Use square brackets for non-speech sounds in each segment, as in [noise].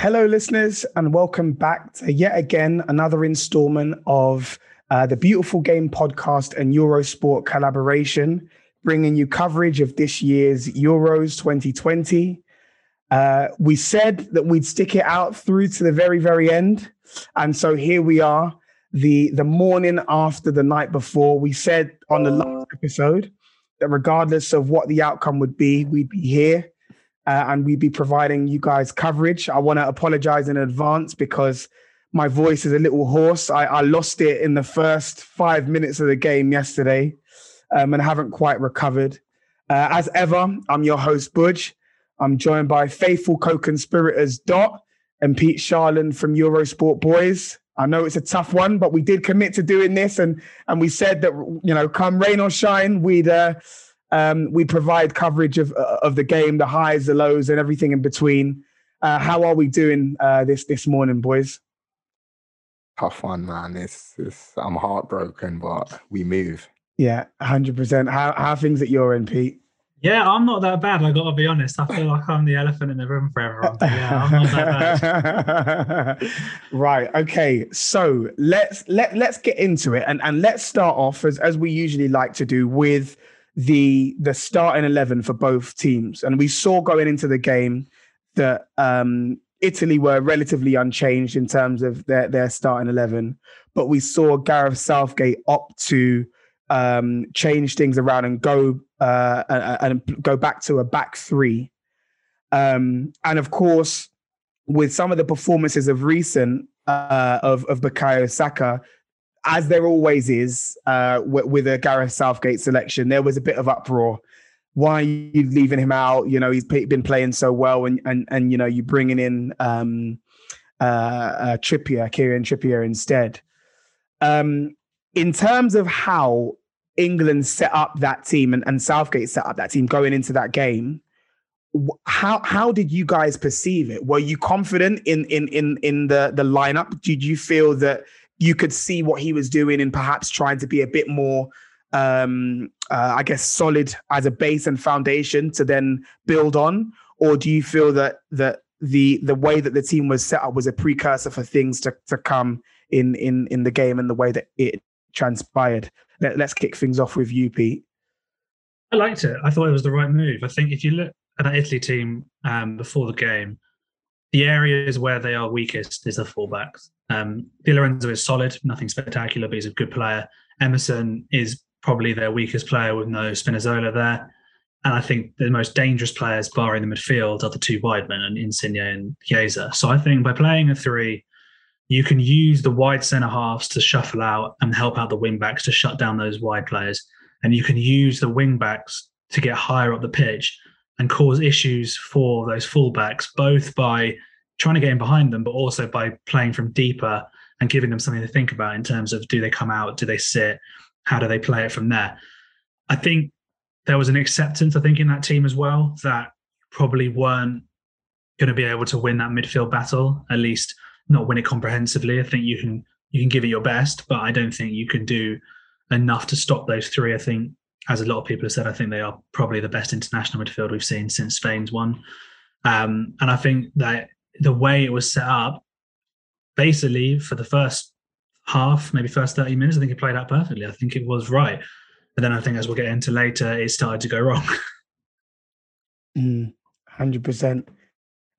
Hello, listeners, and welcome back to yet again another installment of uh, the Beautiful Game podcast and Eurosport collaboration, bringing you coverage of this year's Euros 2020. Uh, we said that we'd stick it out through to the very, very end. And so here we are, the, the morning after the night before. We said on the last episode that regardless of what the outcome would be, we'd be here uh, and we'd be providing you guys coverage. I want to apologize in advance because my voice is a little hoarse. I, I lost it in the first five minutes of the game yesterday um, and haven't quite recovered. Uh, as ever, I'm your host, Budge. I'm joined by faithful co-conspirators Dot and Pete Sharland from Eurosport Boys. I know it's a tough one, but we did commit to doing this, and and we said that you know, come rain or shine, we'd uh, um, we provide coverage of uh, of the game, the highs, the lows, and everything in between. Uh, how are we doing uh, this this morning, boys? Tough one, man. It's, it's I'm heartbroken, but we move. Yeah, hundred percent. How how are things at your end, Pete? Yeah, I'm not that bad. I got to be honest. I feel like I'm the elephant in the room for everyone. But yeah, I'm not that bad. [laughs] right. Okay. So let's let let's get into it, and and let's start off as as we usually like to do with the the starting eleven for both teams. And we saw going into the game that um, Italy were relatively unchanged in terms of their their starting eleven, but we saw Gareth Southgate opt to um, change things around and go uh, and, and go back to a back three. Um, and of course, with some of the performances of recent uh, of of Bukayo Saka, as there always is uh, with, with, a Gareth Southgate selection, there was a bit of uproar. Why are you leaving him out? You know, he's been playing so well, and and and you know, you bringing in um, uh, uh, Trippier, Kieran Trippier instead. Um, in terms of how England set up that team and, and Southgate set up that team going into that game, how how did you guys perceive it? Were you confident in in in in the the lineup? Did you feel that you could see what he was doing and perhaps trying to be a bit more um uh, I guess solid as a base and foundation to then build on or do you feel that that the the way that the team was set up was a precursor for things to to come in in in the game and the way that it transpired let, us kick things off with you, Pete. I liked it. I thought it was the right move. I think if you look at that Italy team um, before the game, the areas where they are weakest is the fullbacks. Um, Di Lorenzo is solid, nothing spectacular, but he's a good player. Emerson is probably their weakest player with no Spinazzola there. And I think the most dangerous players, barring the midfield, are the two wide men, and Insigne and Chiesa. So I think by playing a three, you can use the wide centre halves to shuffle out and help out the wing backs to shut down those wide players. And you can use the wing backs to get higher up the pitch and cause issues for those fullbacks, both by trying to get in behind them, but also by playing from deeper and giving them something to think about in terms of do they come out, do they sit, how do they play it from there. I think there was an acceptance, I think, in that team as well that probably weren't going to be able to win that midfield battle, at least not win it comprehensively. I think you can you can give it your best, but I don't think you can do enough to stop those three. I think, as a lot of people have said, I think they are probably the best international midfield we've seen since Spain's one. Um, and I think that the way it was set up, basically for the first half, maybe first 30 minutes, I think it played out perfectly. I think it was right. But then I think as we'll get into later, it started to go wrong. [laughs] Mm, hundred percent.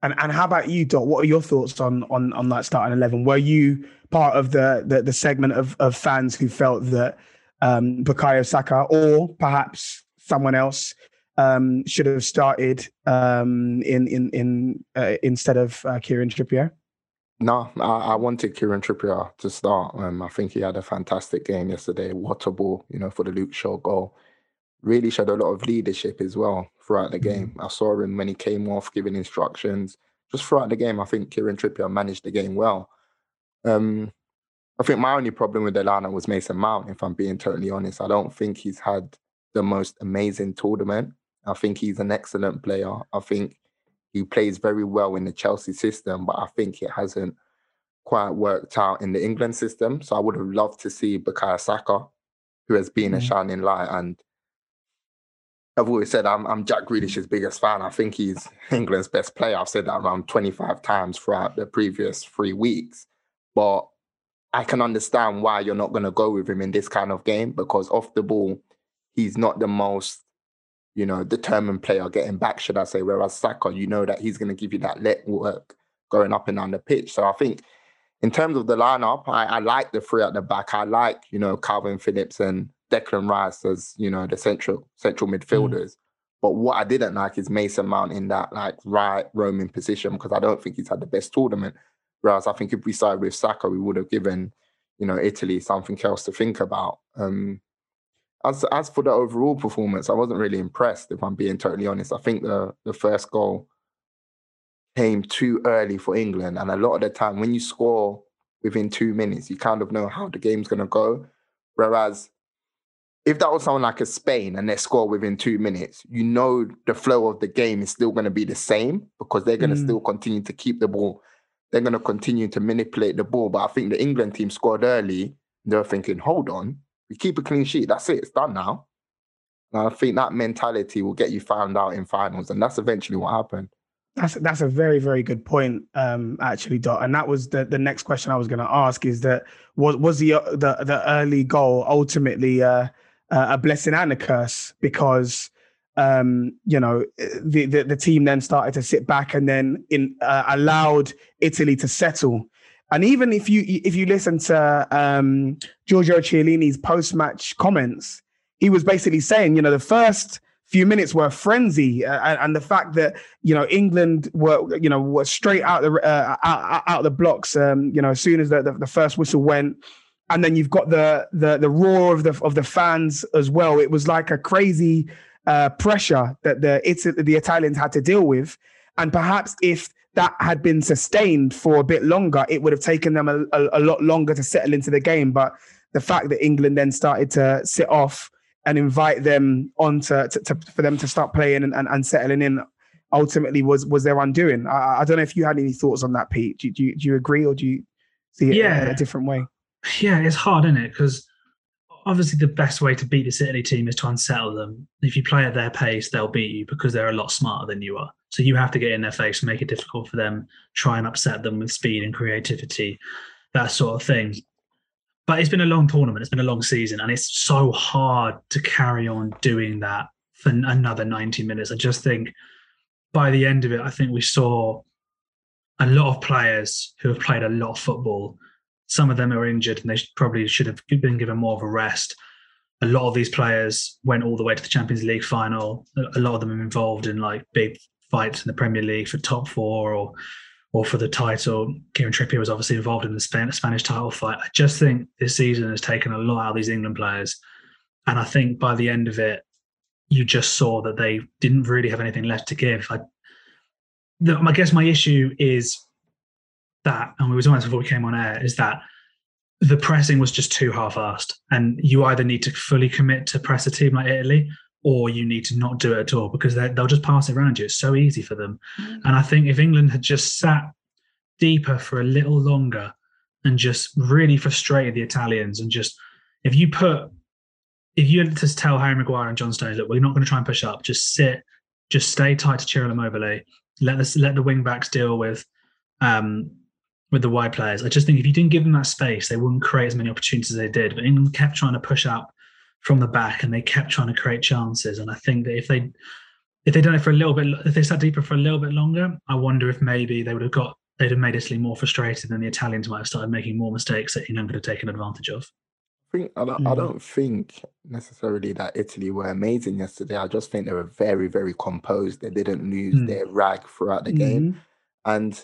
And and how about you, Dot? What are your thoughts on on on that starting eleven? Were you part of the the, the segment of, of fans who felt that um, Bukayo Saka or perhaps someone else um, should have started um, in in in uh, instead of uh, Kieran Trippier? No, I, I, wanted Kieran Trippier to start. Um, I think he had a fantastic game yesterday. What a ball, you know, for the Luke Shaw goal. Really showed a lot of leadership as well throughout the game. Mm. I saw him when he came off giving instructions. Just throughout the game, I think Kieran Trippier managed the game well. Um, I think my only problem with Delana was Mason Mount, if I'm being totally honest. I don't think he's had the most amazing tournament. I think he's an excellent player. I think he plays very well in the Chelsea system, but I think it hasn't quite worked out in the England system. So I would have loved to see Bukayo Saka, who has been mm-hmm. a shining light. And I've always said I'm, I'm Jack Grealish's biggest fan. I think he's [laughs] England's best player. I've said that around 25 times throughout the previous three weeks. But I can understand why you're not going to go with him in this kind of game because off the ball, he's not the most you know, determined player getting back, should I say. Whereas Saka, you know that he's going to give you that let work going up and down the pitch. So I think in terms of the lineup, I, I like the three at the back. I like, you know, Kalvin Phillips and Declan Rice as, you know, the central central midfielders. Mm. But what I didn't like is Mason Mount in that like right roaming position because I don't think he's had the best tournament. Whereas I think if we started with Saka, we would have given, you know, Italy something else to think about. Um, as as for the overall performance, I wasn't really impressed. If I'm being totally honest, I think the the first goal came too early for England, and a lot of the time when you score within two minutes, you kind of know how the game's going to go. Whereas if that was someone like a Spain and they score within two minutes, you know the flow of the game is still going to be the same because they're going to mm. still continue to keep the ball. They're going to continue to manipulate the ball. But I think the England team scored early. They're thinking, hold on, we keep a clean sheet. That's it. It's done now. And I think that mentality will get you found out in finals, and that's eventually what happened. That's that's a very very good point, um, actually, Dot. And that was the, the next question I was going to ask: is that was was the the the early goal ultimately uh, uh, a blessing and a curse? Because um, you know the, the, the team then started to sit back and then in uh, allowed Italy to settle and even if you if you listen to um, Giorgio Chiellini's post match comments, he was basically saying, you know, the first few minutes were a frenzy, uh, and, and, the fact that you know England were you know were straight out the uh, out, out the blocks, um, you know, as soon as the, the, the first whistle went, and then you've got the the the roar of the of the fans as well. It was like a crazy uh, pressure that the the Italians had to deal with, and perhaps if that had been sustained for a bit longer, it would have taken them a, a, a, lot longer to settle into the game. But the fact that England then started to sit off and invite them on to, to, to for them to start playing and, and, and, settling in ultimately was was their undoing. I, I, don't know if you had any thoughts on that, Pete. Do, do, you, do you agree or do you see it yeah. in a different way? Yeah, it's hard, isn't it? Because obviously the best way to beat this Italy team is to unsettle them. If you play at their pace, they'll beat you because they're a lot smarter than you are. So you have to get in their face, make it difficult for them, try and upset them with speed and creativity, that sort of thing. But it's been a long tournament, it's been a long season, and it's so hard to carry on doing that for another 90 minutes. I just think by the end of it, I think we saw a lot of players who have played a lot of football. Some of them are injured and they probably should have been given more of a rest. A lot of these players went all the way to the Champions League final. A lot of them are involved in like big fights in the Premier League for top four or or for the title. Kieran Trippier was obviously involved in the Spanish title fight. I just think this season has taken a lot out of these England players. And I think by the end of it, you just saw that they didn't really have anything left to give. I, the, I guess my issue is that, and we were about before we came on air, is that the pressing was just too half-assed. And you either need to fully commit to press a team like Italy, or you need to not do it at all because they'll just pass it around you. It's so easy for them. Mm. And I think if England had just sat deeper for a little longer and just really frustrated the Italians and just if you put if you had to tell Harry Maguire and John Stones, look, we're not going to try and push up, just sit, just stay tight to Ciro Immobile, let the let the wing backs deal with um with the wide players. I just think if you didn't give them that space, they wouldn't create as many opportunities as they did. But England kept trying to push up from the back and they kept trying to create chances. And I think that if they if they'd done it for a little bit, if they sat deeper for a little bit longer, I wonder if maybe they would have got they'd have made Italy more frustrated, and the Italians might have started making more mistakes that England could have taken advantage of. I, think, I, don't, mm. I don't think necessarily that Italy were amazing yesterday. I just think they were very, very composed. They didn't lose mm. their rag throughout the mm-hmm. game. And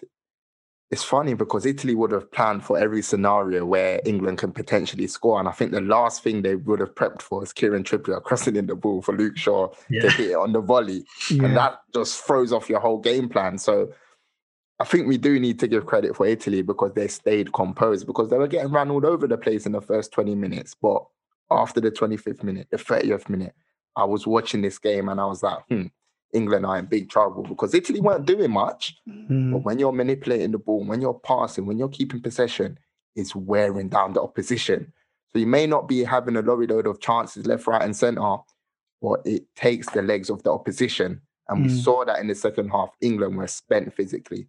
it's funny because Italy would have planned for every scenario where England can potentially score. And I think the last thing they would have prepped for is Kieran Trippier crossing in the ball for Luke Shaw yeah. to hit it on the volley. Yeah. And that just throws off your whole game plan. So I think we do need to give credit for Italy because they stayed composed because they were getting ran all over the place in the first 20 minutes. But after the 25th minute, the 30th minute, I was watching this game and I was like, hmm, England are in big trouble because Italy weren't doing much. Mm. But when you're manipulating the ball, when you're passing, when you're keeping possession, it's wearing down the opposition. So you may not be having a lorry load of chances left, right, and centre, but it takes the legs of the opposition. And we mm. saw that in the second half. England were spent physically.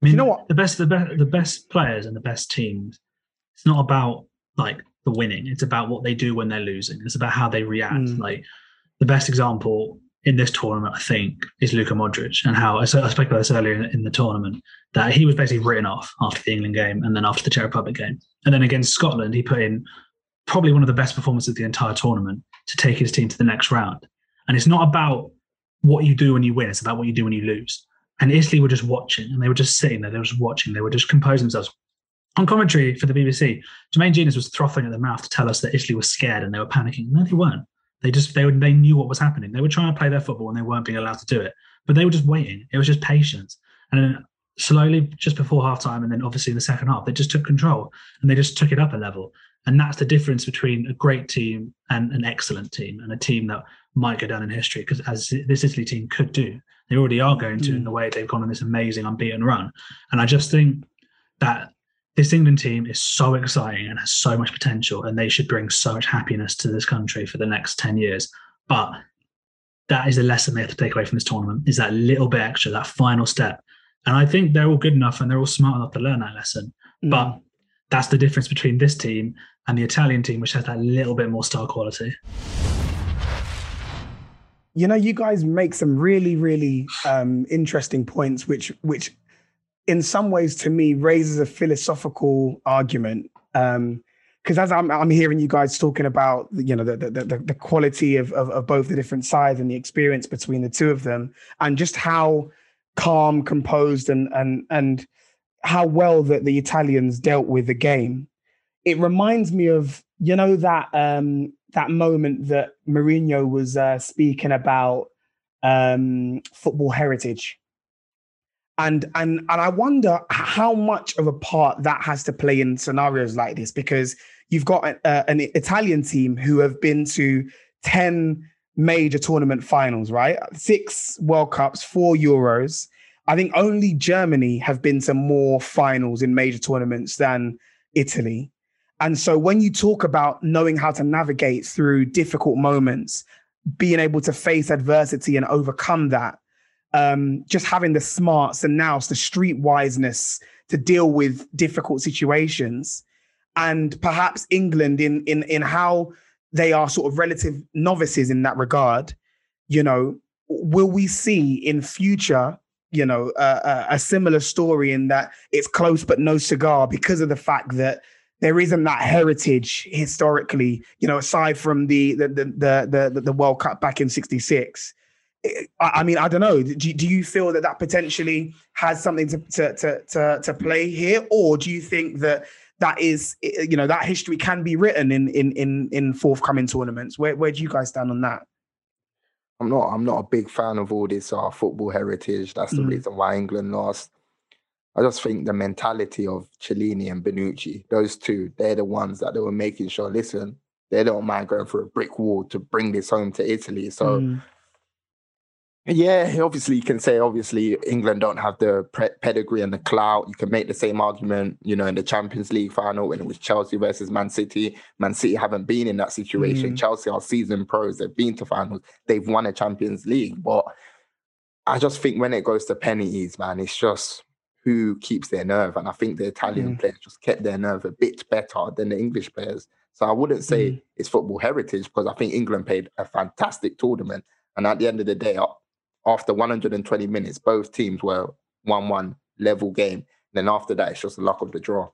I mean, you know what? The best, the best, the best players and the best teams. It's not about like the winning. It's about what they do when they're losing. It's about how they react. Mm. Like the best example in this tournament, I think, is Luka Modric and how I, spoke about this earlier in, the tournament that he was basically written off after the England game and then after the Czech Republic game, and then against Scotland, he put in probably one of the best performances of the entire tournament to take his team to the next round. And it's not about what you do when you win; it's about what you do when you lose. And Italy were just watching and they were just sitting there. They were just watching. They were just composing themselves. On commentary for the BBC, Jermaine Jenas was frothing at the mouth to tell us that Italy was scared and they were panicking. No, they weren't. They just they were, they knew what was happening. They were trying to play their football and they weren't being allowed to do it. But they were just waiting. It was just patience. And then slowly, just before halftime, and then obviously in the second half, they just took control and they just took it up a level. And that's the difference between a great team and an excellent team, and a team that might go down in history. Because as this Italy team could do, they already are going to mm. in the way they've gone on this amazing unbeaten run. And I just think that this England team is so exciting and has so much potential, and they should bring so much happiness to this country for the next 10 years. But that is a lesson they have to take away from this tournament is that little bit extra, that final step. And I think they're all good enough and they're all smart enough to learn that lesson. Mm. But that's the difference between this team and the Italian team, which has that little bit more star quality you know, you guys make some really, really um, interesting points, which, which, in some ways, to me, raises a philosophical argument. Because um, as I'm, I'm hearing you guys talking about, you know, the the, the, the quality of, of, of both the different sides and the experience between the two of them, and just how calm, composed, and and and how well that the Italians dealt with the game. It reminds me of you know that um, that moment that Mourinho was uh, speaking about um, football heritage. And, and and I wonder how much of a part that has to play in scenarios like this because you've got a, an Italian team who have been to 10 major tournament finals, right? Six World Cups, four Euros. I think only Germany have been to more finals in major tournaments than Italy. And so when you talk about knowing how to navigate through difficult moments, being able to face adversity and overcome that, um, just having the smarts and nous, the street wiseness to deal with difficult situations, and perhaps England in in in how they are sort of relative novices in that regard. You know, will we see in future you know, uh, a similar story in that it's close but no cigar because of the fact that there isn't that heritage historically, you know, aside from the the the the, the World Cup back in '66. I mean, I don't know. Do, do you feel that that potentially has something to, to to to to play here, or do you think that that is you know that history can be written in in in in forthcoming tournaments? Where where do you guys stand on that? I'm not. I'm not a big fan of all this uh, football heritage. That's the mm. reason why England lost. I just think the mentality of Chiellini and Bonucci, those two, they're the ones that they were making sure, listen, they don't mind going through a brick wall to bring this home to Italy. So, mm. Yeah, obviously you can say, obviously England don't have the pre- pedigree and the clout. You can make the same argument, you know, in the Champions League final when it was Chelsea versus Man City. Man City haven't been in that situation. Mm. Chelsea are season pros. They've been to finals. They've won a Champions League. But I just think when it goes to penalties, man, it's just who keeps their nerve. And I think the Italian mm. players just kept their nerve a bit better than the English players. So I wouldn't say Mm. it's football heritage because I think England played a fantastic tournament. And at the end of the day, after 120 minutes, both teams were 1 1 level game. And then after that, it's just the luck of the draw.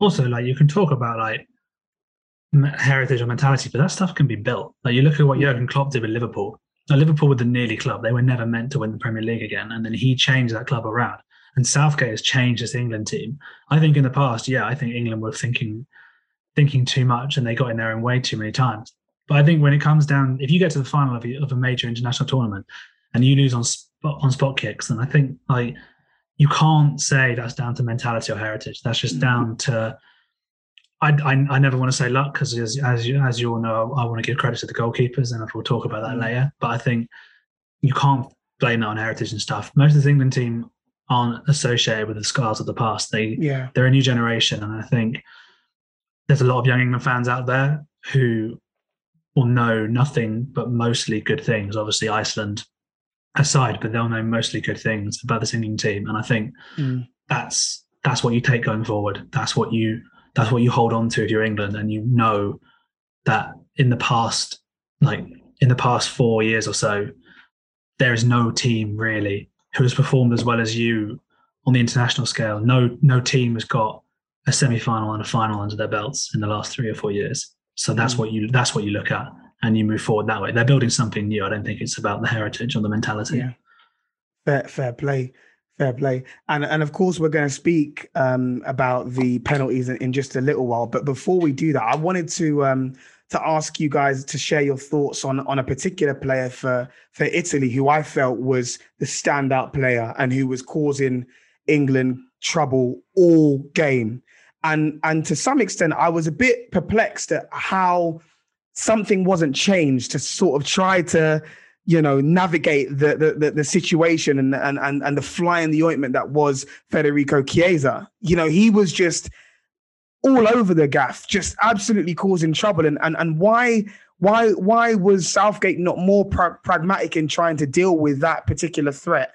also like you can talk about like heritage or mentality, but that stuff can be built. Like you look at what Jurgen Klopp did with Liverpool. Now, Liverpool were the nearly club; they were never meant to win the Premier League again, and then he changed that club around. And Southgate has changed this England team. I think in the past, yeah, I think England were thinking thinking too much, and they got in their own way too many times. But I think when it comes down, if you get to the final of of a major international tournament and you lose on spot on spot kicks, then I think like you can't say that's down to mentality or heritage. That's just down to I, I, I never want to say luck because as, as you as you all know, I want to give credit to the goalkeepers, and we'll talk about that Mm. later. But I think you can't blame that on heritage and stuff. Most of this England team aren't associated with the scars of the past. They Yeah. they're a new generation, and I think there's a lot of young England fans out there who will know nothing but mostly good things. Obviously, Iceland aside, but they'll know mostly good things about this England team, and I think Mm. that's that's what you take going forward. That's what you that's what you hold on to if you're England, and you know that in the past, like in the past four years or so, there is no team really who has performed as well as you on the international scale. No no team has got a semi final and a final under their belts in the last three or four years. So that's Mm. what you that's what you look at and you move forward that way. They're building something new. I don't think it's about the heritage or the mentality. Yeah. Fair, fair play, fair play, and and of course we're going to speak um, about the penalties in, in just a little while. But before we do that, I wanted to um, to ask you guys to share your thoughts on on a particular player for for Italy who I felt was the standout player and who was causing England trouble all game. And and to some extent, I was a bit perplexed at how something wasn't changed to sort of try to you know, navigate the the, the, the situation and, and and and the fly in the ointment that was Federico Chiesa. You know, he was just all over the gaff, just absolutely causing trouble. And and and why why why was Southgate not more pra- pragmatic in trying to deal with that particular threat?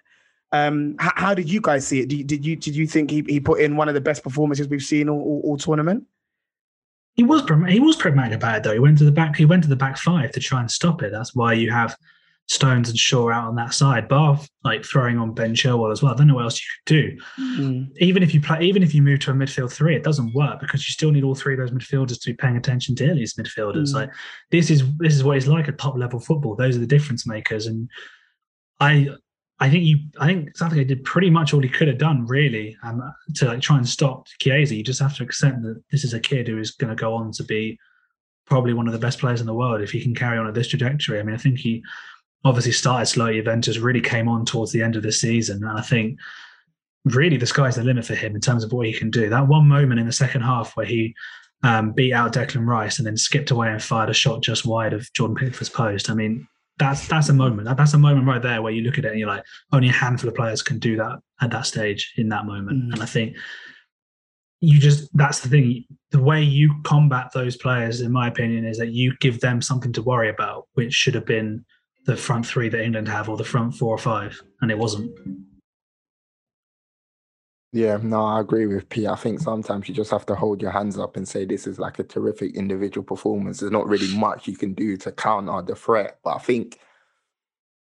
Um, how, how did you guys see it? Did you, did you did you think he, he put in one of the best performances we've seen all, all, all tournament? He was he was pragmatic about it though. He went to the back. He went to the back five to try and stop it. That's why you have Stones and Shaw out on that side. Bath like throwing on Ben Chilwell as well. I don't know what else you could do. Mm. Even if you play, even if you move to a midfield three, it doesn't work because you still need all three of those midfielders to be paying attention to these midfielders. Mm. Like this is this is what it's like at top level football. Those are the difference makers. And I I think you I think Southgate did pretty much all he could have done really um, to like try and stop Chiesa. You just have to accept that this is a kid who is going to go on to be probably one of the best players in the world if he can carry on at this trajectory. I mean, I think he obviously started slow at Juventus, really came on towards the end of the season, and I think really the sky's the limit for him in terms of what he can do. That one moment in the second half where he um, beat out Declan Rice and then skipped away and fired a shot just wide of Jordan Pickford's post. I mean, that's that's a moment. That, that's a moment right there where you look at it and you're like, only a handful of players can do that at that stage in that moment. Mm. And I think you just that's the thing. The way you combat those players, in my opinion, is that you give them something to worry about, which should have been the front three that England have or the front four or five, and it wasn't. Yeah, no, I agree with P. I think sometimes you just have to hold your hands up and say this is like a terrific individual performance. There's not really much you can do to counter the threat. But I think,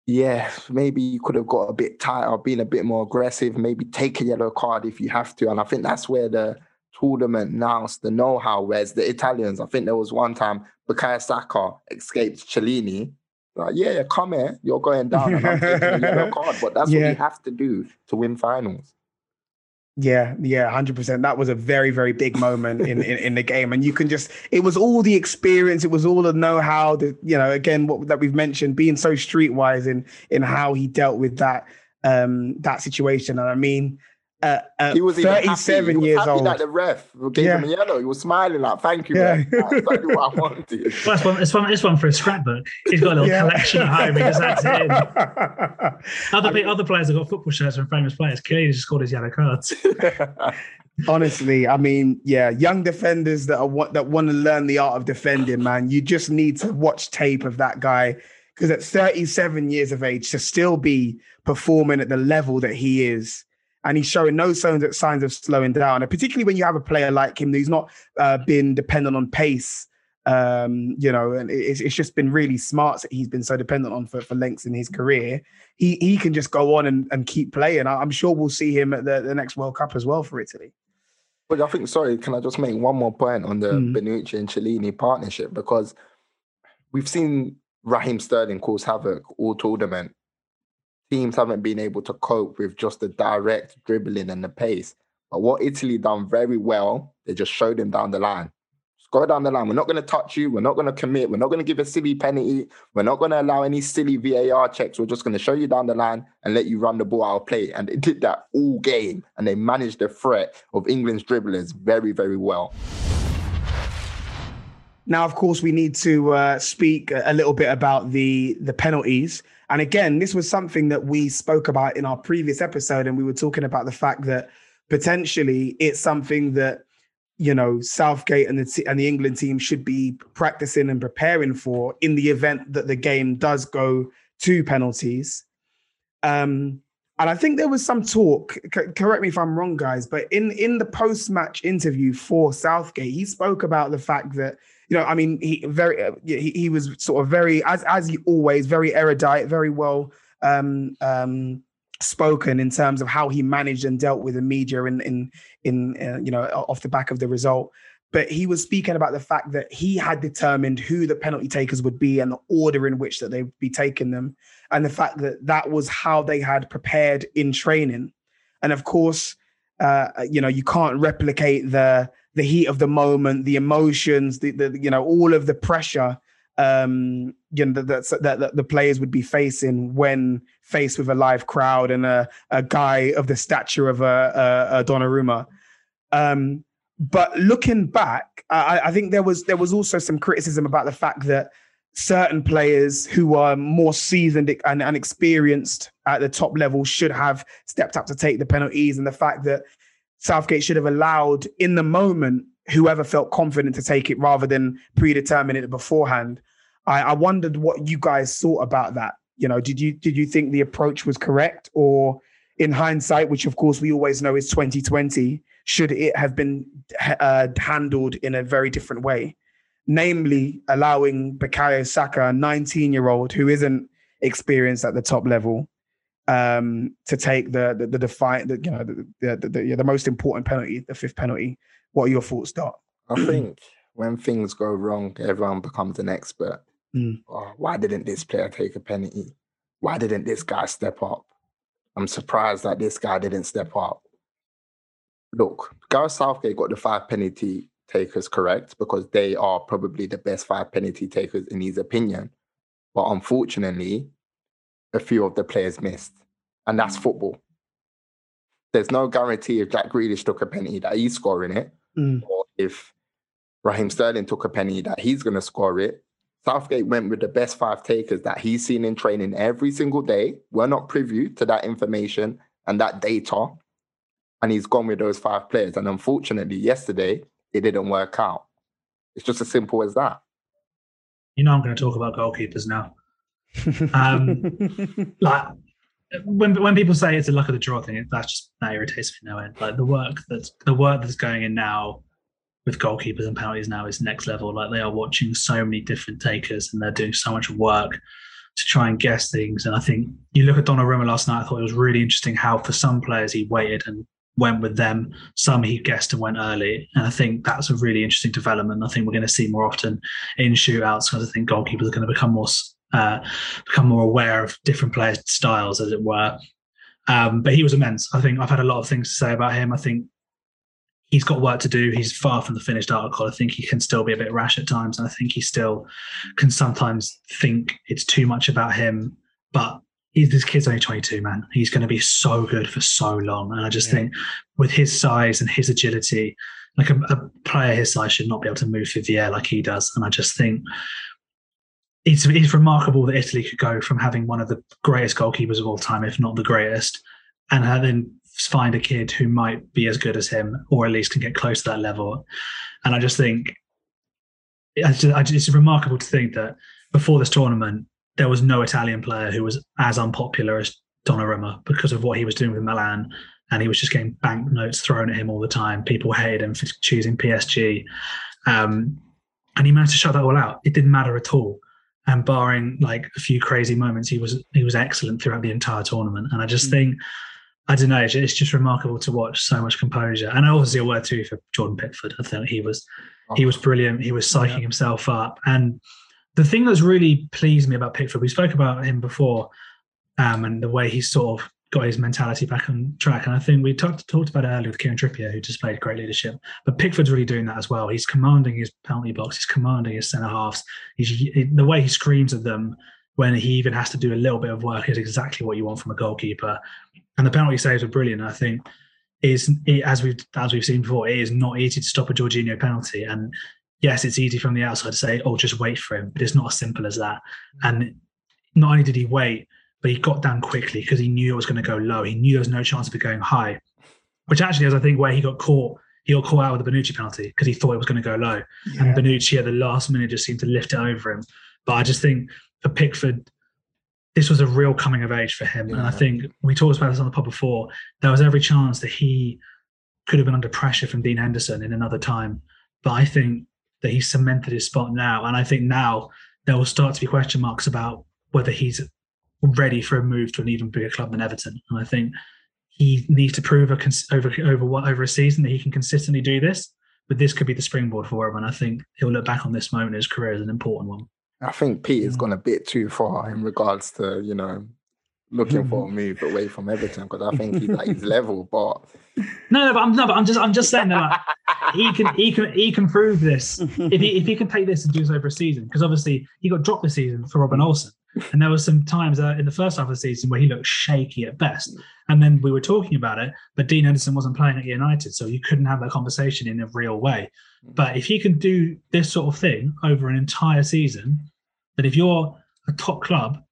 yeah, maybe you could have got a bit tighter, been a bit more aggressive, maybe take a yellow card if you have to. And I think that's where the tournament announced the know-how. Whereas the Italians, I think there was one time Bukayo Saka escaped Chiellini. Like, yeah, yeah, come here, you're going down, and I'm taking a yellow [laughs] card. But that's what you have to do to win finals. Yeah, yeah, hundred percent. That was a very, very big moment in, in in the game, and you can just it was all the experience, it was all the know-how. You know, again, what that we've mentioned, being so streetwise in in how he dealt with that um that situation. And I mean, uh, uh He was even happy. thirty-seven He was years happy old. that the ref gave him a yellow. He was smiling like, "Thank you, Yeah. ref. That's exactly what I [laughs] wanted." Well, it's one, it's one, it's one for a scrapbook. He's got a little Yeah. collection at home. He just adds it in. [laughs] Other, pe- other players have got football shirts from famous players. Kelly just scored his yellow cards. [laughs] Honestly, I mean, yeah, young defenders that are wa- that want to learn the art of defending, man. You just need to watch tape of that guy because at 37 years of age to still be performing at the level that he is, and he's showing no signs of signs of slowing down. And particularly when you have a player like him who's not uh, been dependent on pace um, you know, and it's, it's just been really smart that he's been so dependent on for, for lengths in his career. He he can just go on and, and keep playing. I'm sure we'll see him at the, the next World Cup as well for Italy. But I think, sorry, can I just make one more point on the mm. Bonucci and Chiellini partnership? Because we've seen Raheem Sterling cause havoc all tournament. Teams haven't been able to cope with just the direct dribbling and the pace. But what Italy done very well, they just showed him down the line. Just go down the line. We're not going to touch you. We're not going to commit. We're not going to give a silly penalty. We're not going to allow any silly VAR checks. We're just going to show you down the line and let you run the ball out of play. And they did that all game. And they managed the threat of England's dribblers very, very well. Now, of course, we need to uh, speak a little bit about the the penalties. And again, this was something that we spoke about in our previous episode, and we were talking about the fact that potentially it's something that you know Southgate and the and the England team should be practicing and preparing for in the event that the game does go to penalties. Um, and I think there was some talk. C- correct me if I'm wrong, guys, but in in the post match interview for Southgate, he spoke about the fact that you know, I mean, he very uh, he, he was sort of very as as he always very erudite, very well um, um, spoken in terms of how he managed and dealt with the media in in in uh, you know off the back of the result. But he was speaking about the fact that he had determined who the penalty takers would be and the order in which that they'd be taking them and the fact that that was how they had prepared in training. And of course uh, you know you can't replicate the the heat of the moment the emotions the, the you know all of the pressure um, you know that, that, that the players would be facing when faced with a live crowd and a, a guy of the stature of a, a, a Donnarumma. Um, but looking back, I, I, think there was there was also some criticism about the fact that certain players who are more seasoned and, and experienced at the top level should have stepped up to take the penalties, and the fact that Southgate should have allowed in the moment whoever felt confident to take it rather than predetermine it beforehand. I, I wondered what you guys thought about that. You know, did you did you think the approach was correct, or in hindsight, which of course we always know is twenty twenty, should it have been uh, handled in a very different way? Namely, allowing Bukayo Saka, a nineteen-year-old who isn't experienced at the top level, um, to take the the, the define the you know the the, the, the, yeah, the most important penalty, the fifth penalty. What are your thoughts, Dot? I think when things go wrong, everyone becomes an expert. Mm. Oh, why didn't this player take a penalty? Why didn't this guy step up? I'm surprised that this guy didn't step up. Look, Gareth Southgate got the five penalty takers correct because they are probably the best five penalty takers in his opinion. But unfortunately, a few of the players missed. And that's mm. football. There's no guarantee if Jack Grealish took a penalty that he's scoring it, mm. or if Raheem Sterling took a penny that he's going to score it. Southgate went with the best five takers that he's seen in training every single day. We're not privy to that information and that data. And he's gone with those five players. And unfortunately, yesterday, it didn't work out. It's just as simple as that. You know, I'm going to talk about goalkeepers now. Um, [laughs] like when when people say it's a luck of the draw thing, that's just that irritates me no end. Like the work that's the work that's going in now with goalkeepers and penalties now is next level. Like they are watching so many different takers and they're doing so much work to try and guess things. And I think you look at Donnarumma last night. I thought it was really interesting how for some players he waited and went with them. Some he guessed and went early. And I think that's a really interesting development. I think we're going to see more often in shootouts because I think goalkeepers are going to become more uh, become more aware of different players' styles, as it were. Um, but he was immense. I think I've had a lot of things to say about him. I think he's got work to do. He's far from the finished article. I think he can still be a bit rash at times. And I think he still can sometimes think it's too much about him. But this kid's only 22, man. He's going to be so good for so long. And I just yeah. think with his size and his agility, like a, a, player his size should not be able to move through the air like he does. And I just think it's, it's remarkable that Italy could go from having one of the greatest goalkeepers of all time, if not the greatest, and then find a kid who might be as good as him or at least can get close to that level. And I just think it's, remarkable to think that before this tournament, there was no Italian player who was as unpopular as Donnarumma because of what he was doing with Milan. And he was just getting banknotes thrown at him all the time. People hated him for choosing PSG. Um, and he managed to shut that all out. It didn't matter at all. And barring like a few crazy moments, he was he was excellent throughout the entire tournament. And I just mm. think, I don't know, it's just remarkable to watch so much composure. And obviously a word too for Jordan Pickford. I think he was oh. he was brilliant. He was psyching yeah. himself up. And the thing that's really pleased me about Pickford, we spoke about him before, um, and the way he sort of got his mentality back on track. And I think we talked talked about earlier with Kieran Trippier, who displayed great leadership. But Pickford's really doing that as well. He's commanding his penalty box. He's commanding his centre halves. He's the way he screams at them when he even has to do a little bit of work is exactly what you want from a goalkeeper. And the penalty saves are brilliant. I think is as we've as we've seen before, it is not easy to stop a Jorginho penalty. And yes, it's easy from the outside to say, "Oh, just wait for him," but it's not as simple as that. And not only did he wait, but he got down quickly because he knew it was going to go low. He knew there was no chance of it going high, which actually is, I think, where he got caught. He got caught out with the Bonucci penalty because he thought it was going to go low. Yeah. And Bonucci at the last minute just seemed to lift it over him. But I just think for Pickford, this was a real coming of age for him. Yeah. And I think we talked about this on the pod before. There was every chance that he could have been under pressure from Dean Henderson in another time. But I think that he's cemented his spot now. And I think now there will start to be question marks about whether he's ready for a move to an even bigger club than Everton. And I think he needs to prove a, over over over a season that he can consistently do this. But this could be the springboard for him, and I think he'll look back on this moment in his career as an important one. I think Peter's has mm. gone a bit too far in regards to you know looking for a mm. move away from Everton because I think he's at his [laughs] level. But no, no, but I'm no, but I'm just I'm just saying that like, he [laughs] can he can he can prove this if he if he can take this and do this over a season because obviously he got dropped this season for Robin mm. Olsen. And there were some times uh, in the first half of the season where he looked shaky at best. And then we were talking about it, but Dean Henderson wasn't playing at United, so you couldn't have that conversation in a real way. But if he can do this sort of thing over an entire season, then if you're a top club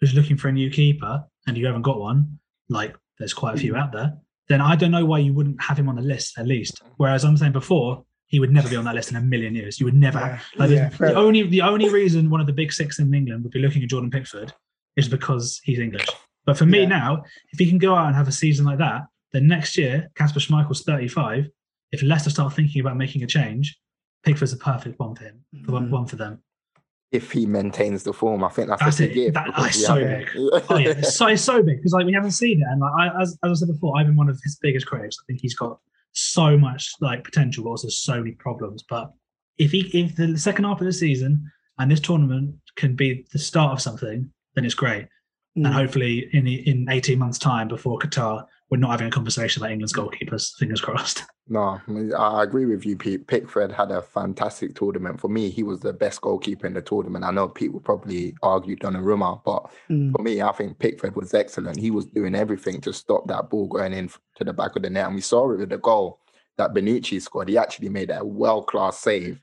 who's looking for a new keeper and you haven't got one, like there's quite a few out there, then I don't know why you wouldn't have him on the list at least. Whereas I'm saying before, he would never be on that list in a million years. You would never. Yeah, like yeah, the only the only reason one of the big six in England would be looking at Jordan Pickford is because he's English. But for me yeah. now, if he can go out and have a season like that, then next year Kasper Schmeichel's 35. If Leicester start thinking about making a change, Pickford's a perfect one for him, mm. one for them. If he maintains the form, I think that's, that's it. Gift that, oh, [laughs] so big. oh yeah, it's so, it's so big because like we haven't seen it, and like I, as, as I said before, I've been one of his biggest critics. I think he's got so much like potential, but also so many problems. But if he if the second half of the season and this tournament can be the start of something, then it's great. Mm. And hopefully in in 18 months' time before Qatar, we're not having a conversation about England's goalkeepers. Fingers crossed. [laughs] No, I agree with you, Pete. Pickford had a fantastic tournament. For me, he was the best goalkeeper in the tournament. I know Pete would probably argue Donnarumma, but mm. for me, I think Pickford was excellent. He was doing everything to stop that ball going in to the back of the net. And we saw it with the goal that Bonucci scored. He actually made a world-class save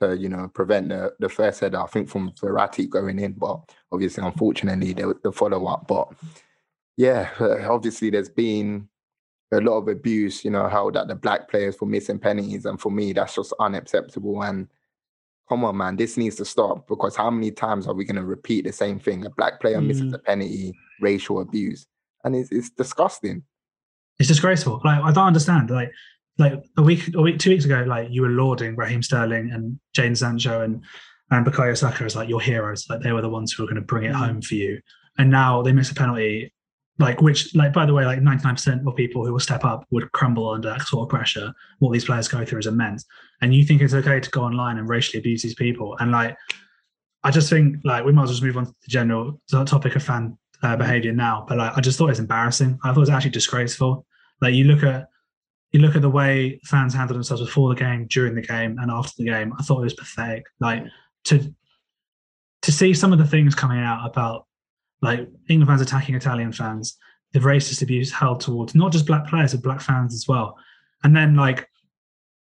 to, you know, prevent the, the first header, I think, from Verratti going in. But obviously, unfortunately, the, the follow-up. But yeah, [laughs] obviously, there's been a lot of abuse, you know, how that the black players for missing penalties. And for me, that's just unacceptable. And come on, man, this needs to stop because how many times are we going to repeat the same thing? A black player mm. misses a penalty, racial abuse. And it's, it's disgusting. It's disgraceful. Like, I don't understand. Like, like a week, a week, two weeks ago, like you were lauding Raheem Sterling and Jadon Sancho and and Bukayo Saka as like your heroes. Like they were the ones who were going to bring it mm. home for you. And now they miss a penalty like which like by the way like 99% of people who will step up would crumble under that sort of pressure what these players go through is immense. And you think it's okay to go online and racially abuse these people. And like i just think like we might as well just move on to the general topic of fan uh, behavior now. But like i just thought it was embarrassing. I thought it was actually disgraceful. Like you look at you look at the way fans handled themselves before the game during the game and after the game. I thought it was pathetic. Like to to see some of the things coming out about like England fans attacking Italian fans, the racist abuse held towards not just black players, but black fans as well. And then like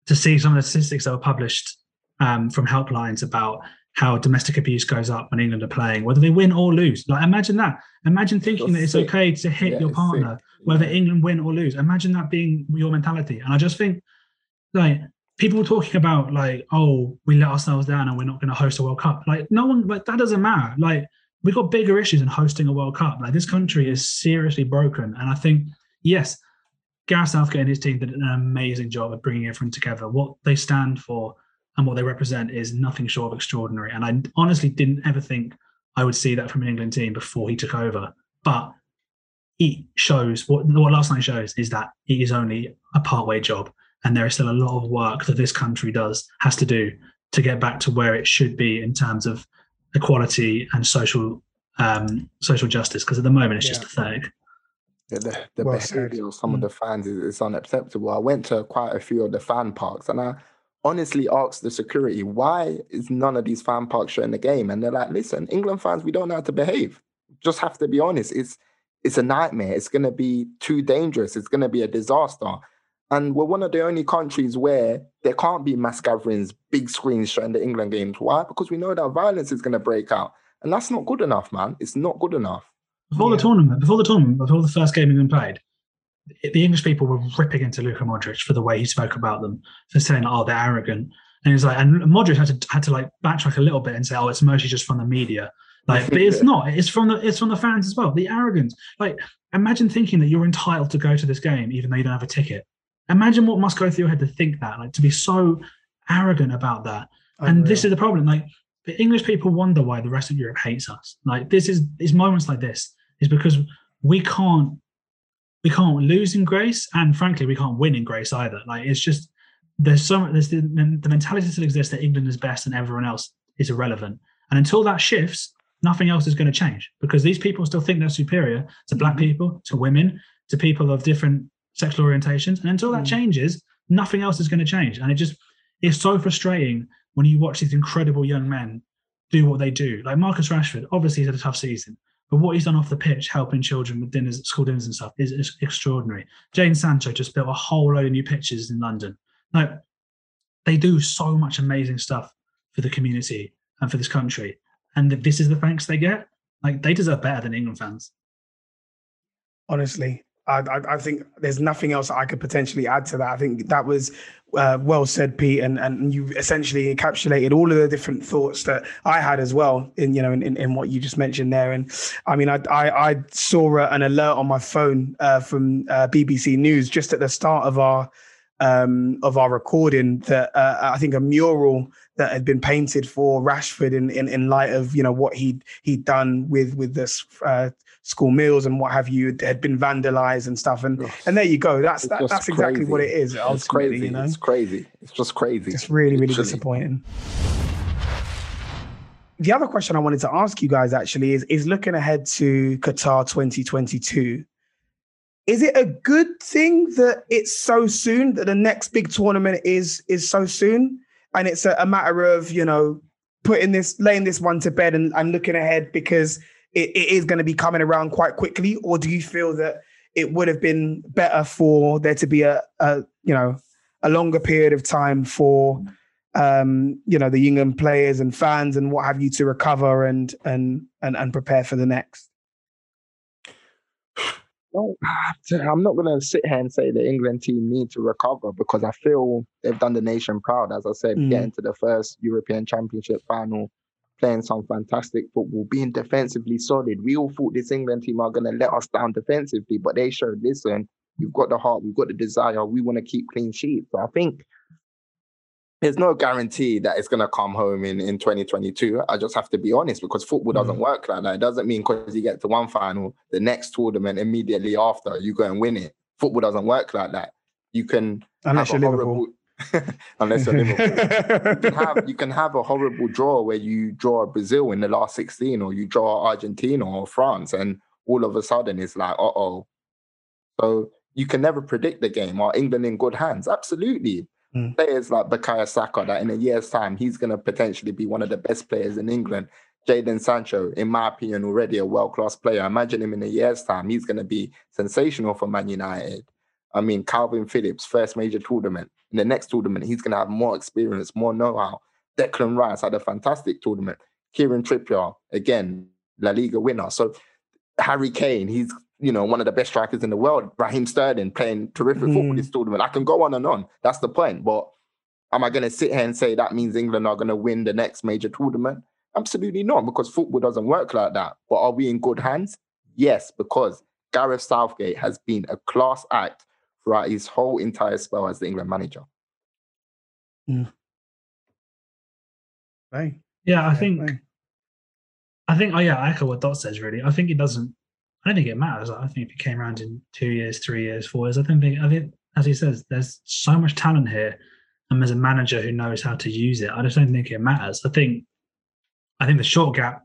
to see some of the statistics that were published um, from helplines about how domestic abuse goes up when England are playing, whether they win or lose. Like imagine that. Imagine thinking that it's sick. okay to hit yeah, your partner, whether England win or lose. Imagine that being your mentality. And I just think like people talking about like, oh, we let ourselves down and we're not going to host a World Cup. Like no one like that doesn't matter. Like we've got bigger issues in hosting a World Cup. Like this country is seriously broken, and I think yes, Gareth Southgate and his team did an amazing job of bringing everyone together. What they stand for and what they represent is nothing short of extraordinary. And I honestly didn't ever think I would see that from an England team before he took over. But it shows what what last night shows is that it is only a partway job, and there is still a lot of work that this country does has to do to get back to where it should be in terms of equality and social um, social justice. Because at the moment, it's yeah. just pathetic. Yeah, the, the well behavior of some mm. of the fans is, is unacceptable. I went to quite a few of the fan parks, and I honestly asked the security, why is none of these fan parks showing the game? And they're like, listen, England fans, we don't know how to behave. Just have to be honest. It's it's a nightmare. It's going to be too dangerous. It's going to be a disaster. And we're one of the only countries where there can't be mass gatherings, big screens showing the England games. Why? Because we know that violence is going to break out. And that's not good enough, man. It's not good enough. Before yeah. the tournament, before the tournament, before the first game England played, the English people were ripping into Luka Modric for the way he spoke about them, for saying, "Oh, they're arrogant." And he's like, and Modric had to had to like backtrack a little bit and say, "Oh, it's mostly just from the media." Like, but it's not. It's from the it's from the fans as well. The arrogance. Like, imagine thinking that you're entitled to go to this game even though you don't have a ticket. Imagine what must go through your head to think that, like, to be so arrogant about that. and this is the problem. Like, the English people wonder why the rest of Europe hates us. Like, this is these moments like this is because we can't we can't lose in grace, and frankly, we can't win in grace either. Like, it's just there's so there's the, the mentality still exists that England is best and everyone else is irrelevant. And until that shifts, nothing else is going to change because these people still think they're superior to black mm-hmm. people, to women, to people of different sexual orientations. And until that mm. changes, nothing else is going to change. And it just it's so frustrating when you watch these incredible young men do what they do. Like Marcus Rashford, obviously he's had a tough season, but what he's done off the pitch, helping children with dinners, school dinners and stuff, is, is extraordinary. Jadon Sancho just built a whole load of new pitches in London. Like they do so much amazing stuff for the community and for this country and this is the thanks they get. Like they deserve better than England fans. Honestly, I, I, I think there's nothing else I could potentially add to that. I think that was uh, well said, Pete, and and you essentially encapsulated all of the different thoughts that I had as well in you know in, in, in what you just mentioned there. And I mean, I I, I saw an alert on my phone uh, from uh, BBC News just at the start of our um, of our recording that uh, I think a mural that had been painted for Rashford in, in, in light of you know what he'd he'd done with with this uh, school meals and what have you had been vandalized and stuff. And and there you go. That's that, that's exactly what it is it's crazy you know? it's crazy. It's just crazy. It's really really Literally. disappointing. The other question I wanted to ask you guys actually is is looking ahead to Qatar 2022 is it a good thing that it's so soon that the next big tournament is is so soon? And it's a, a matter of you know putting this laying this one to bed and, and looking ahead because it, it is going to be coming around quite quickly or do you feel that it would have been better for there to be a, a you know a longer period of time for um, you know the England players and fans and what have you to recover and and and, and prepare for the next [sighs] I'm not going to sit here and say the England team need to recover because I feel they've done the nation proud. As I said, mm. getting to the first European Championship final, playing some fantastic football, being defensively solid. We all thought this England team are going to let us down defensively, but they showed, listen, we've got the heart, we've got the desire, we want to keep clean sheets. So I think there's no guarantee that it's going to come home in, in 2022. I just have to be honest because football doesn't mm. work like that. It doesn't mean because you get to one final, the next tournament immediately after you go and win it. Football doesn't work like that. You can unless you're horrible, Liverpool. [laughs] unless you're Liverpool, you can have you can have a horrible draw where you draw Brazil in the last 16, or you draw Argentina or France, and all of a sudden it's like, uh oh. So you can never predict the game. Are England in good hands? Absolutely. Mm. Players like Bukayo Saka, that in a year's time, he's going to potentially be one of the best players in England. Jadon Sancho, in my opinion, already a world class player. Imagine him in a year's time, he's going to be sensational for Man United. I mean, Kalvin Phillips, first major tournament. In the next tournament, he's going to have more experience, more know how. Declan Rice had a fantastic tournament. Kieran Trippier, again, La Liga winner. So Harry Kane, he's you know, one of the best strikers in the world, Raheem Sterling, playing terrific mm. football this tournament. I can go on and on. That's the point. But am I going to sit here and say that means England are going to win the next major tournament? Absolutely not, because football doesn't work like that. But are we in good hands? Yes, because Gareth Southgate has been a class act throughout his whole entire spell as the England manager. Mm. play. Yeah, I think. Play. I think. Oh yeah, I echo what Dot says. Really, I think it doesn't. I don't think it matters. I think if he came around in two years, three years, four years, I don't think. I think, as he says, there's so much talent here, and there's a manager who knows how to use it. I just don't think it matters. I think. I think the short gap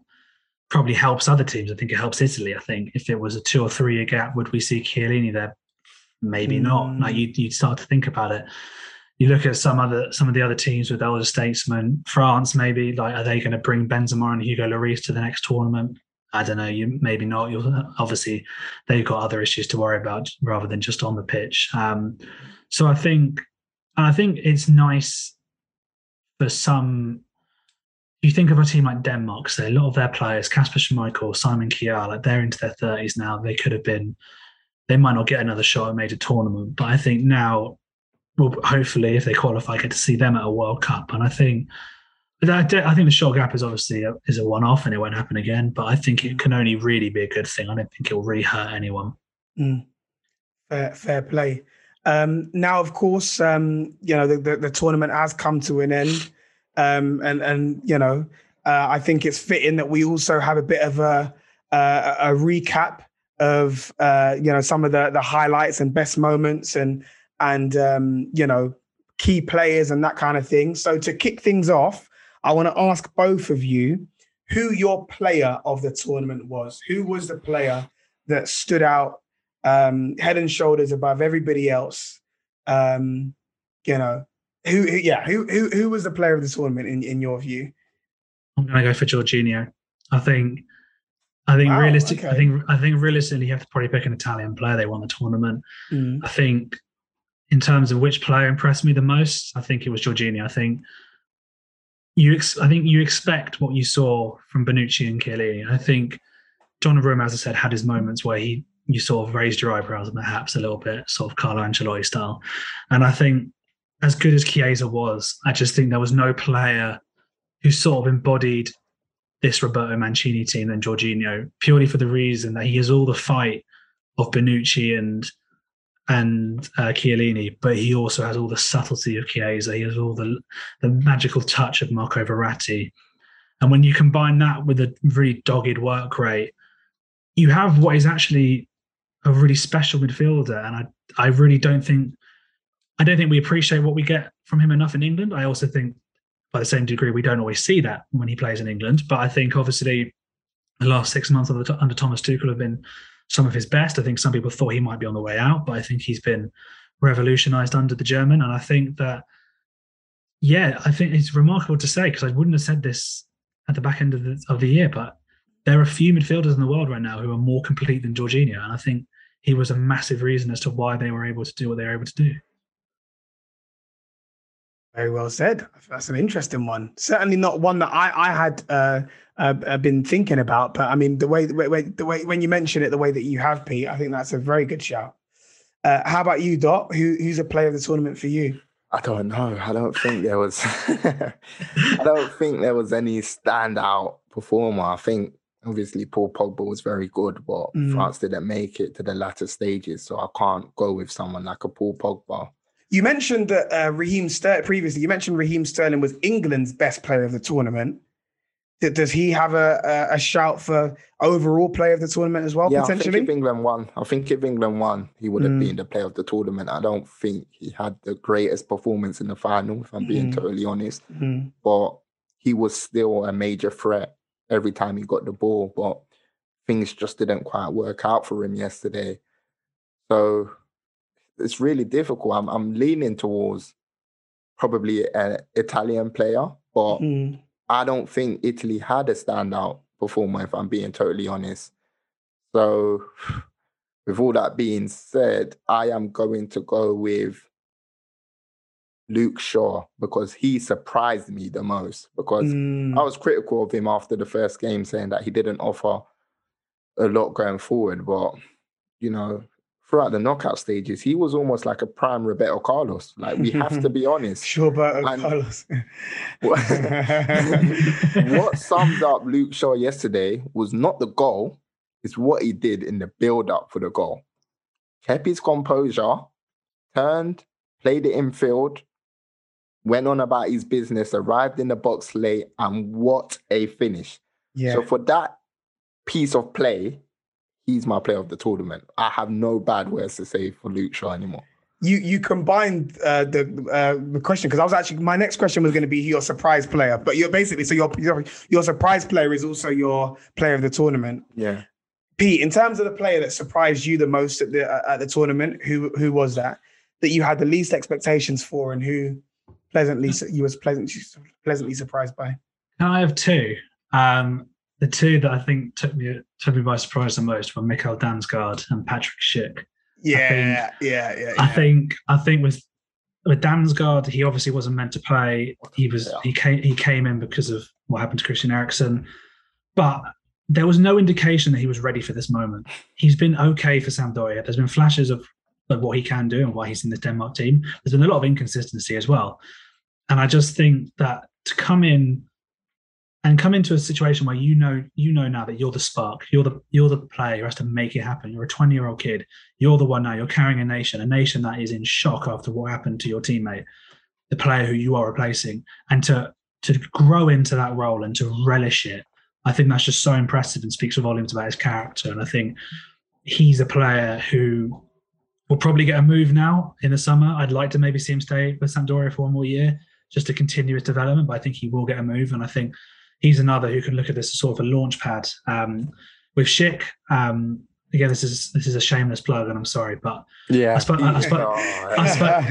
probably helps other teams. I think it helps Italy. I think if it was a two or three year gap, would we see Chiellini there? Maybe mm. not. Like you, you'd start to think about it. You look at some other some of the other teams with elder statesmen. France, maybe like are they going to bring Benzema and Hugo Lloris to the next tournament? I don't know. You maybe not. You obviously they've got other issues to worry about rather than just on the pitch. Um, so I think, and I think it's nice for some you think of a team like Denmark, say a lot of their players, Kasper Schmeichel, Simon Kjaer, like they're into their thirties now. They could have been, they might not get another shot at a major tournament, but I think now, well, hopefully, if they qualify, get to see them at a World Cup. And I think, I think the short gap is obviously a, is a one-off, and it won't happen again. But I think it can only really be a good thing. I don't think it will really hurt anyone. Mm. Fair, fair play. Um, now, of course, um, you know the, the, the tournament has come to an end. Um, and and you know, uh, I think it's fitting that we also have a bit of a uh, a recap of uh, you know some of the the highlights and best moments and and um, you know key players and that kind of thing. So to kick things off, I want to ask both of you who your player of the tournament was. Who was the player that stood out um, head and shoulders above everybody else? Um, you know, who, who, yeah, who, who, who was the player of the tournament in, in your view? I'm going to go for Jorginho. I think, I think wow, realistic. Okay. I think, I think realistically, you have to probably pick an Italian player. They won the tournament. Mm. I think, in terms of which player impressed me the most, I think it was Jorginho. I think you, ex- I think you expect what you saw from Bonucci and Chiellini. I think Donnarumma, as I said, had his moments where he you sort of raised your eyebrows perhaps a little bit, sort of Carlo Ancelotti style. And I think as good as Chiesa was, I just think there was no player who sort of embodied this Roberto Mancini team than Jorginho, purely for the reason that he has all the fight of Bonucci and and uh, Chiellini, but he also has all the subtlety of Chiesa. He has all the the magical touch of Marco Verratti. And when you combine that with a really dogged work rate, you have what is actually a really special midfielder. And I, I really don't think I don't think we appreciate what we get from him enough in England. I also think, by the same degree, we don't always see that when he plays in England. But I think, obviously, the last six months under, Thomas Tuchel have been some of his best. I think some people thought he might be on the way out, but I think he's been revolutionised under the German. And I think that, yeah, I think it's remarkable to say because I wouldn't have said this at the back end of the, of the year, but there are a few midfielders in the world right now who are more complete than Jorginho. And I think he was a massive reason as to why they were able to do what they were able to do. Very well said. That's an interesting one. Certainly not one that I I had uh, uh, been thinking about. But I mean, the way, the way the way when you mention it, the way that you have, Pete, I think that's a very good shout. Uh, how about you, Dot? Who who's a player of the tournament for you? I don't know. I don't think there was. [laughs] I don't think there was any standout performer. I think obviously Paul Pogba was very good, but mm. France didn't make it to the latter stages, so I can't go with someone like a Paul Pogba. You mentioned that uh, Raheem Sterling previously. You mentioned Raheem Sterling was England's best player of the tournament. Does he have a, a, a shout for overall player of the tournament as well? Yeah, potentially? I think if England won, I think if England won, he would have mm. been the player of the tournament. I don't think he had the greatest performance in the final, if I'm being mm. totally honest. Mm. But he was still a major threat every time he got the ball. But things just didn't quite work out for him yesterday. So it's really difficult. I'm I'm leaning towards probably an Italian player, but mm. I don't think Italy had a standout performer, if I'm being totally honest. So, with all that being said, I am going to go with Luke Shaw because he surprised me the most. Because mm. I was critical of him after the first game, saying that he didn't offer a lot going forward. But, you know, throughout the knockout stages, he was almost like a prime Roberto Carlos. Like we have to be [laughs] honest. Sure, Roberto and Carlos. [laughs] what, [laughs] what summed up Luke Shaw yesterday was not the goal, it's what he did in the build-up for the goal. Kept his composure, turned, played it infield, went on about his business, arrived in the box late, and what a finish. Yeah. So for that piece of play, he's my player of the tournament. I have no bad words to say for Luke Shaw anymore. you you combined uh, the uh, the question because I was actually my next question was going to be your surprise player, but you're basically so your your your surprise player is also your player of the tournament. Yeah. Pete, in terms of the player that surprised you the most at the uh, at the tournament, who who was that that you had the least expectations for, and who pleasantly you was pleasantly pleasantly surprised by? Can I have two. Um, the two that I think took me took me by surprise the most were Mikkel Damsgaard and Patrick Schick. Yeah, yeah, yeah, yeah, I think I think with with Damsgaard, he obviously wasn't meant to play. He was Yeah. he came he came in because of what happened to Christian Eriksen, but there was no indication that he was ready for this moment. He's been okay for Sampdoria. There's been flashes of, of what he can do and why he's in the Denmark team. There's been a lot of inconsistency as well, and I just think that to come in and come into a situation where you know you know now that you're the spark, you're the you're the player who has to make it happen. You're a 20 year old kid. You're the one now. You're carrying a nation, a nation that is in shock after what happened to your teammate, the player who you are replacing, and to to grow into that role and to relish it. I think that's just so impressive and speaks volumes about his character. And I think he's a player who will probably get a move now in the summer. I'd like to maybe see him stay with Sampdoria for one more year just to continue his development, but I think he will get a move. And I think he's another who can look at this as sort of a launch pad. Um, with Schick, um, again, this is this is a shameless plug, and I'm sorry, but Yeah. I suppose, I suppose, I suppose,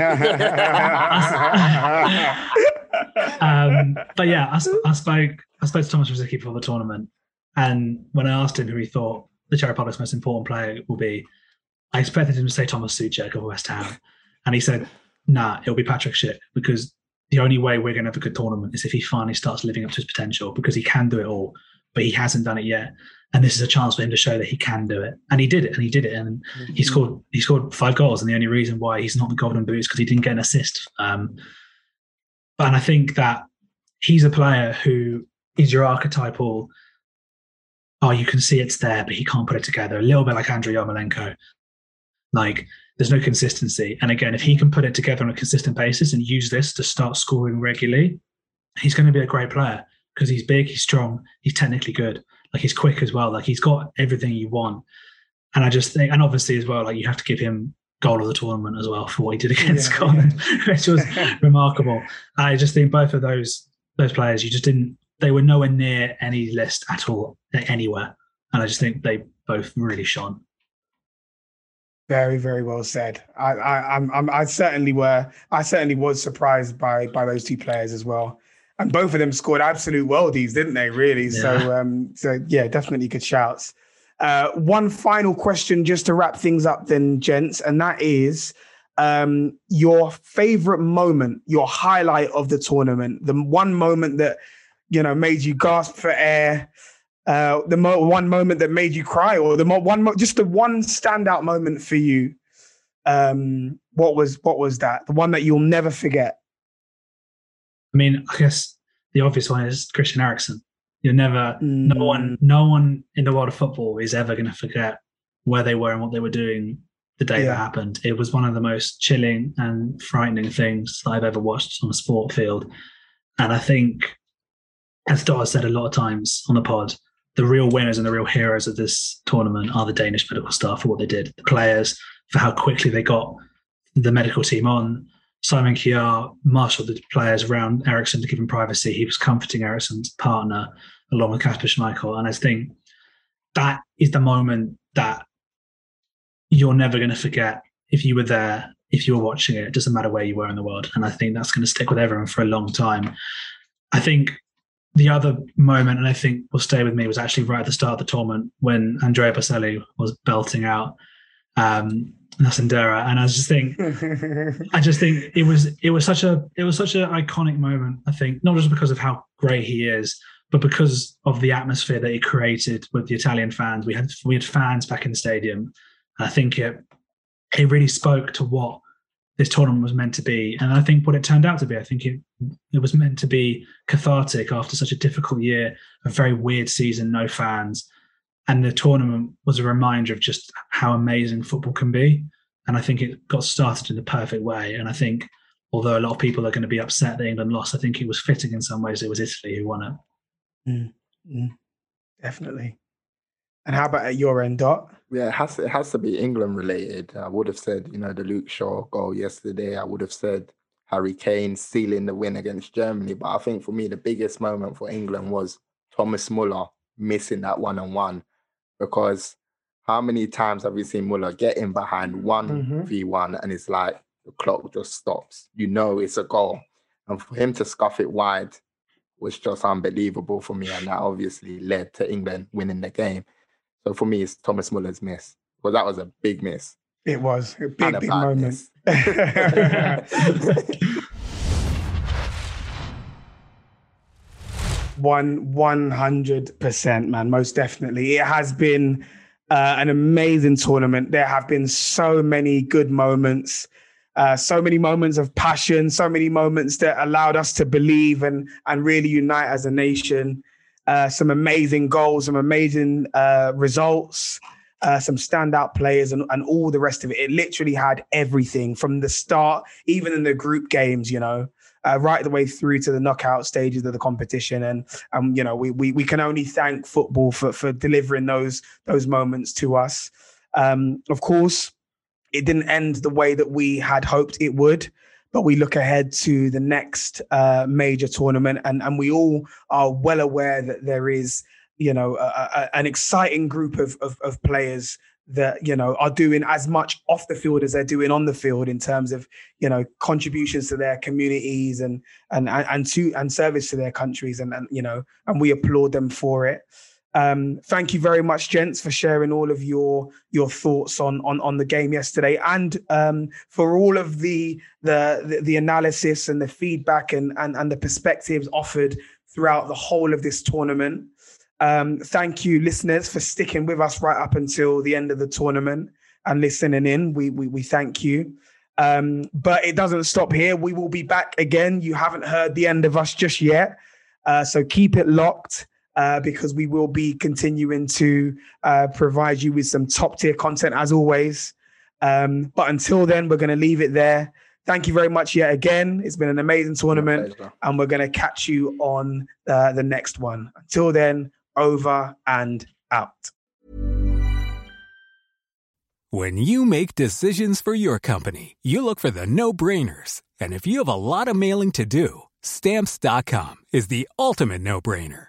[laughs] um, but yeah, I, I spoke I spoke to Thomas Rosicky before the tournament, and when I asked him who he thought the Czech Republic's most important player will be, I expected him to say Thomas Soucek of West Ham, and he said, "Nah, it'll be Patrick Schick because the only way we're going to have a good tournament is if he finally starts living up to his potential because he can do it all, but he hasn't done it yet." And this is a chance for him to show that he can do it, and he did it, and he did it, and he scored. He scored five goals, and the only reason why he's not the Golden Boot is because he didn't get an assist. Um, and I think that he's a player who is your archetypal. Oh, you can see it's there, but he can't put it together. A little bit like Andriy Yarmolenko. Like there's no consistency. And again, if he can put it together on a consistent basis and use this to start scoring regularly, he's going to be a great player because he's big, he's strong, he's technically good. Like he's quick as well. Like he's got everything you want. And I just think, and obviously as well, like you have to give him goal of the tournament as well for what he did [laughs] against Yeah, Scotland, [laughs] which was [laughs] remarkable. I just think both of those those players, you just didn't. They were nowhere near any list at all, anywhere. And I just think they both really shone. Very, very well said. I, I, I'm, I'm, I certainly were. I certainly was surprised by by those two players as well, and both of them scored absolute worldies, didn't they? Really. So, um, so yeah, definitely good shouts. Uh, one final question, just to wrap things up, then, gents, and that is um, your favorite moment, your highlight of the tournament, the one moment that you know made you gasp for air, uh, the mo- one moment that made you cry, or the mo- one, mo- just the one standout moment for you. Um, what was what was that? The one that you'll never forget. I mean, I guess the obvious one is Christian Eriksen. You're never, no Mm. one, no one in the world of football is ever going to forget where they were and what they were doing the day Yeah. that happened. It was one of the most chilling and frightening things I've ever watched on a sport field. And I think, as Dot has said a lot of times on the pod, the real winners and the real heroes of this tournament are the Danish medical staff for what they did, the players for how quickly they got the medical team on. Simon Kjaer marshaled the players around Eriksen to give him privacy. He was comforting Eriksen's partner along with Kasper Schmeichel. And I think that is the moment that you're never going to forget if you were there, if you were watching it. It doesn't matter where you were in the world. And I think that's going to stick with everyone for a long time. I think the other moment, and I think will stay with me, was actually right at the start of the tournament when Andrea Bocelli was belting out um, Nessun dorma. And I was just think, [laughs] I just think it was it was such a it was such an iconic moment. I think not just because of how great he is, but because of the atmosphere that he created with the Italian fans. We had we had fans back in the stadium. I think it it really spoke to what this tournament was meant to be, and I think what it turned out to be. I think it it was meant to be cathartic after such a difficult year, a very weird season, no fans, and the tournament was a reminder of just how amazing football can be. And I think it got started in the perfect way. And I think although a lot of people are going to be upset that England lost, I think it was fitting in some ways. It was Italy who won it. Mm, mm, definitely. And how about at your end, Dot? Yeah, it has to, it has to be England related. I would have said, you know, the Luke Shaw goal yesterday. I would have said Harry Kane sealing the win against Germany. But I think for me, the biggest moment for England was Thomas Muller missing that one on one. Because how many times have we seen Muller getting behind one mm-hmm. v one and it's like the clock just stops? You know it's a goal. And for him to scuff it wide was just unbelievable for me. And that obviously led to England winning the game. So for me, it's Thomas Muller's miss. Well, that was a big miss. It was a big, a big moment. [laughs] One one hundred percent, man. Most definitely, it has been uh, an amazing tournament. There have been so many good moments, uh, so many moments of passion, so many moments that allowed us to believe and and really unite as a nation. Uh, some amazing goals, some amazing uh, results, uh, some standout players, and, and all the rest of it. It literally had everything from the start, even in the group games. You know, uh, right the way through to the knockout stages of the competition. And um, you know, we we we can only thank football for for delivering those those moments to us. Um, of course, it didn't end the way that we had hoped it would. But we look ahead to the next uh, major tournament, and, and we all are well aware that there is, you know, a, a, an exciting group of, of, of players that you know are doing as much off the field as they're doing on the field in terms of you know contributions to their communities and and and, and to and service to their countries and, and you know and we applaud them for it um thank you very much gents for sharing all of your your thoughts on on on the game yesterday and um for all of the the the, the analysis and the feedback and, and and the perspectives offered throughout the whole of this tournament um, thank you, listeners, for sticking with us right up until the end of the tournament and listening in. We we, we thank you. Um, but it doesn't stop here. We will be back again. You haven't heard the end of us just yet, uh, so keep it locked. Uh, because we will be continuing to uh, provide you with some top tier content as always. Um, but until then, we're going to leave it there. Thank you very much yet again. It's been an amazing tournament, and we're going to catch you on uh, the next one. Until then, over and out. When you make decisions for your company, you look for the no brainers. And if you have a lot of mailing to do, stamps.com is the ultimate no brainer.